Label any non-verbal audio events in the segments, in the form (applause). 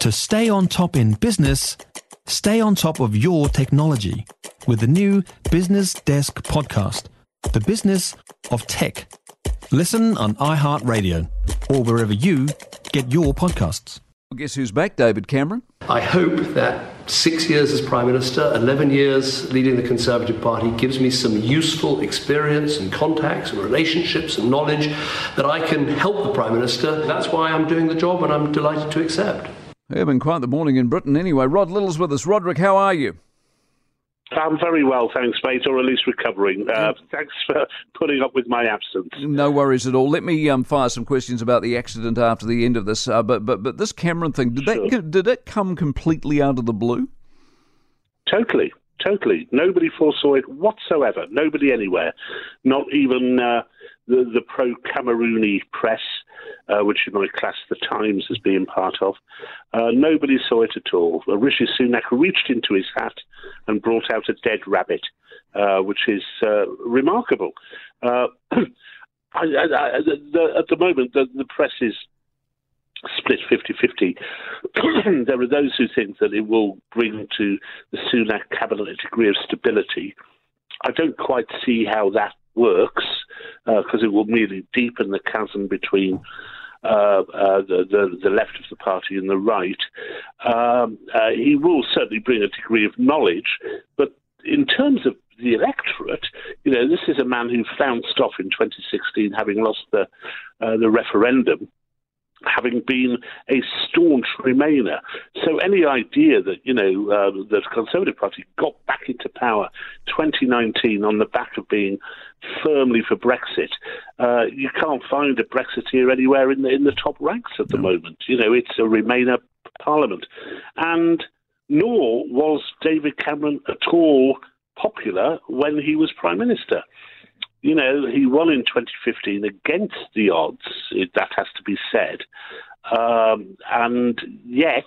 To stay on top in business, stay on top of your technology with the new Business Desk podcast, The Business of Tech. Listen on iHeartRadio or wherever you get your podcasts. Guess who's back? David Cameron. I hope that six years as Prime Minister, 11 years leading the Conservative Party gives me some useful experience and contacts and relationships and knowledge that I can help the Prime Minister. That's why I'm doing the job and I'm delighted to accept. Been quite the morning in Britain anyway. Rod Liddle's with us. Roderick, how are you? I'm very well, thanks, mate, or at least recovering. Uh, thanks for putting up with my absence. No worries at all. Let me um, fire some questions about the accident after the end of this. Uh, but but but this Cameron thing did Sure. that did it come completely out of the blue? Totally, totally. Nobody foresaw it whatsoever. Nobody anywhere. Not even uh, the, the pro Camerooni press, uh, which you might class the Times as being part of. Uh, nobody saw it at all. Uh, Rishi Sunak reached into his hat and brought out a dead rabbit, uh, which is uh, remarkable. (clears throat) I, I, I, the, at the moment, the, the press is split 50-50. (clears throat) there are those who think that it will bring to the Sunak cabinet a degree of stability. I don't quite see how that works because it will merely deepen the chasm between uh, uh, the, the the left of the party and the right. Um, uh, he will certainly bring a degree of knowledge, but in terms of the electorate, you know, this is a man who flounced off in 2016, having lost the uh, the referendum having been a staunch Remainer. So any idea that you know uh, the Conservative Party got back into power 2019 on the back of being firmly for Brexit, uh, you can't find a Brexiteer anywhere in the in the top ranks at the moment. You know, it's a Remainer Parliament, and nor was David Cameron at all popular when he was Prime Minister you know, he won in 2015 against the odds, that has to be said. Um, and yet,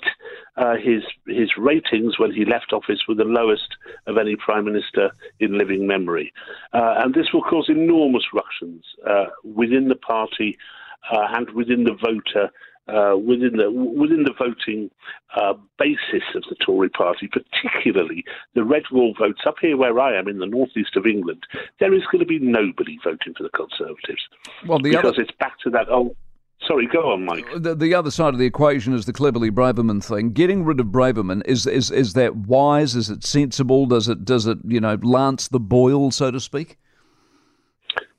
uh, his his ratings when he left office were the lowest of any prime minister in living memory, uh, and this will cause enormous ructions uh, within the party uh, and within the voter uh, within the within the voting uh, basis of the Tory party, particularly the red wall votes up here where I am in the northeast of England, there is going to be nobody voting for the Conservatives Well, the because other it's back to that old. Sorry, go on, Mike. the, the other side of the equation is the Cleverly Braverman thing. Getting rid of Braverman is is is that wise? Is it sensible? Does it does it you know lance the boil, so to speak?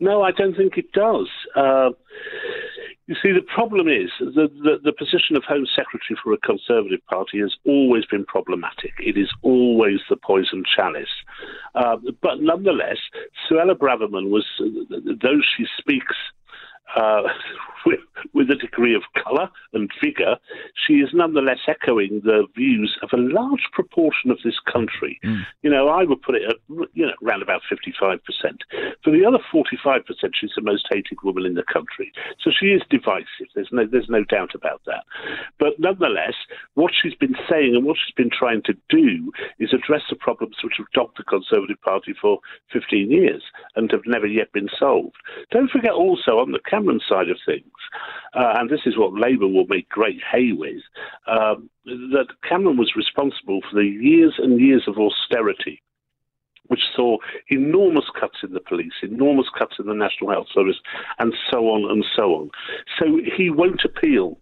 No, I don't think it does. Uh, you see, the problem is that the, the position of Home Secretary for a Conservative Party has always been problematic. It is always the poison chalice. Uh, but nonetheless, Suella Braverman was, though she speaks uh, (laughs) with, with a degree of colour and vigour, she is nonetheless echoing the views of a large proportion of this country. You know, I would put it at you know around about 55%. For the other 45%, she's the most hated woman in the country. So she is divisive. There's no there's no doubt about that. But nonetheless, what she's been saying and what she's been trying to do is address the problems which have dogged the Conservative Party for 15 years and have never yet been solved. Don't forget also on the Cameron side of things, uh, and this is what Labour will make great hay with, um, that Cameron was responsible for the years and years of austerity which saw enormous cuts in the police, enormous cuts in the National Health Service, and so on and so on. So he won't appeal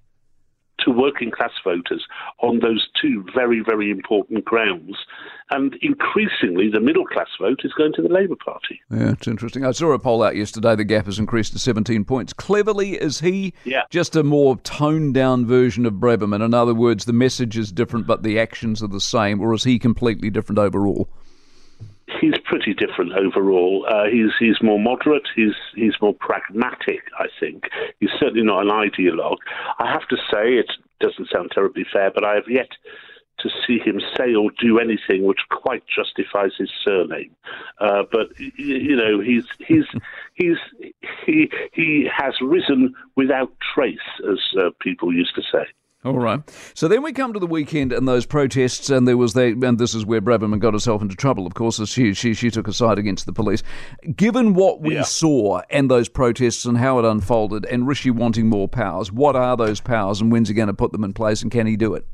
to working class voters on those two very, very important grounds. And increasingly, the middle class vote is going to the Labour Party. Yeah, it's interesting. I saw a poll out yesterday. The gap has increased to 17 points. Cleverly, is he Yeah. just a more toned down version of Braverman? In other words, the message is different, but the actions are the same, or is he completely different overall? He's pretty different overall. Uh, he's he's more moderate. He's he's more pragmatic. I think he's certainly not an ideologue. I have to say it doesn't sound terribly fair, but I have yet to see him say or do anything which quite justifies his surname. Uh, but you know, he's he's (laughs) he's he he has risen without trace, as uh, people used to say. All right. So then we come to the weekend and those protests, and there was they, and this is where Braverman got herself into trouble. Of course, as she she she took a side against the police. Given what we Yeah. saw and those protests and how it unfolded, and Rishi wanting more powers, what are those powers, and when's he going to put them in place, and can he do it?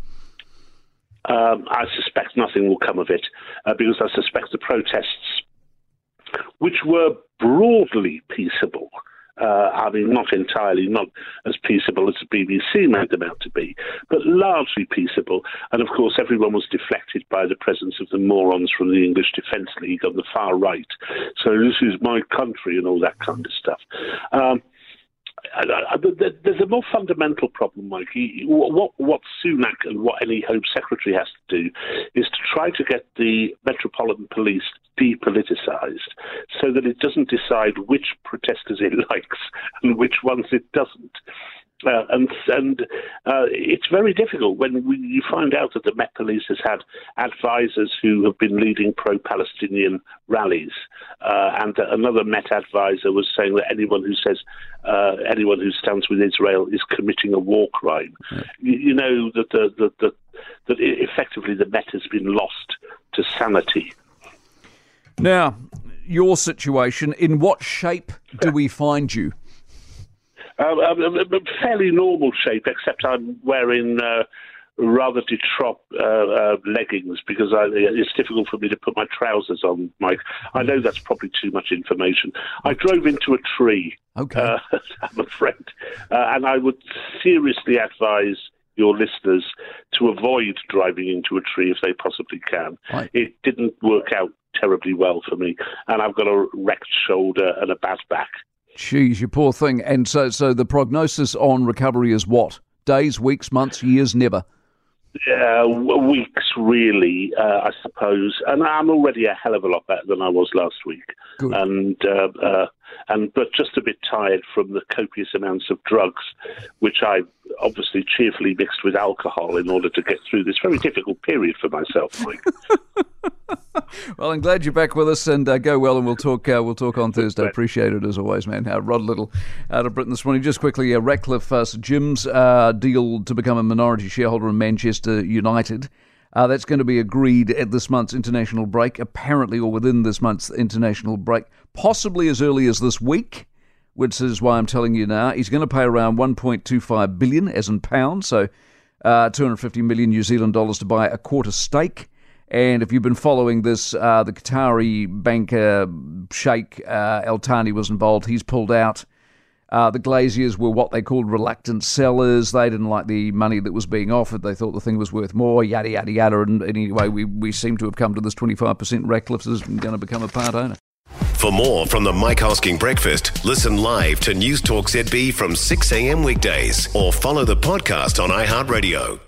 Um, I suspect nothing will come of it uh, because I suspect the protests, which were broadly peaceable, uh, I mean, not entirely, not as peaceable as the BBC made them out to be, but largely peaceable. And of course, everyone was deflected by the presence of the morons from the English Defence League on the far right. So this is my country and all that kind of stuff. Um, there's a more fundamental problem, Mike. What, what Sunak and what any Home Secretary has to do is to try to get the Metropolitan Police depoliticised so that it doesn't decide which protesters it (laughs) likes and which ones it doesn't. Uh, and and uh, it's very difficult when we, you find out that the Met Police has had advisors who have been leading pro-Palestinian rallies, uh, and another Met advisor was saying that anyone who says uh, anyone who stands with Israel is committing a war crime. You, you, know that the, the, the, that effectively the Met has been lost to sanity. Now, your situation. In what shape do we find you? Um, um, um, um, fairly normal shape, except I'm wearing uh, rather de trop uh, uh, leggings because I, it's difficult for me to put my trousers on, Mike. I know that's probably too much information. I drove into a tree, okay. Uh, (laughs) I'm afraid, uh, and I would seriously advise your listeners to avoid driving into a tree if they possibly can. Right. It didn't work out terribly well for me, and I've got a wrecked shoulder and a bad back. Jeez, you poor thing. And so, so the prognosis on recovery is what? Days, weeks, months, years, never? Uh, weeks, really, uh, I suppose. And I'm already a hell of a lot better than I was last week. Good. And uh, uh and but just a bit tired from the copious amounts of drugs, which I obviously cheerfully mixed with alcohol in order to get through this very difficult period for myself. (laughs) well, I'm glad you're back with us, and uh, go well, and we'll talk. Uh, we'll talk on Thursday. Appreciate it as always, man. Uh, Rod Liddle out of Britain this morning. Just quickly, uh, Ratcliffe uh, Jim's uh, deal to become a minority shareholder in Manchester United. Uh, that's going to be agreed at this month's international break, apparently, or within this month's international break, possibly as early as this week which is why I'm telling you now. He's going to pay around 1.25 billion, as in pounds, so uh, 250 million New Zealand dollars to buy a quarter stake. And if you've been following this, uh, the Qatari banker Sheikh uh, Al Thani was involved. He's pulled out. Uh, the Glazers were what they called reluctant sellers. They didn't like the money that was being offered. They thought the thing was worth more, yada, yada, yada. And, anyway, we, we seem to have come to this 25% Ratcliffe is going to become a part owner. For more from the Mike Hosking Breakfast, listen live to News Talk ZB from 6 a.m. weekdays or follow the podcast on iHeartRadio.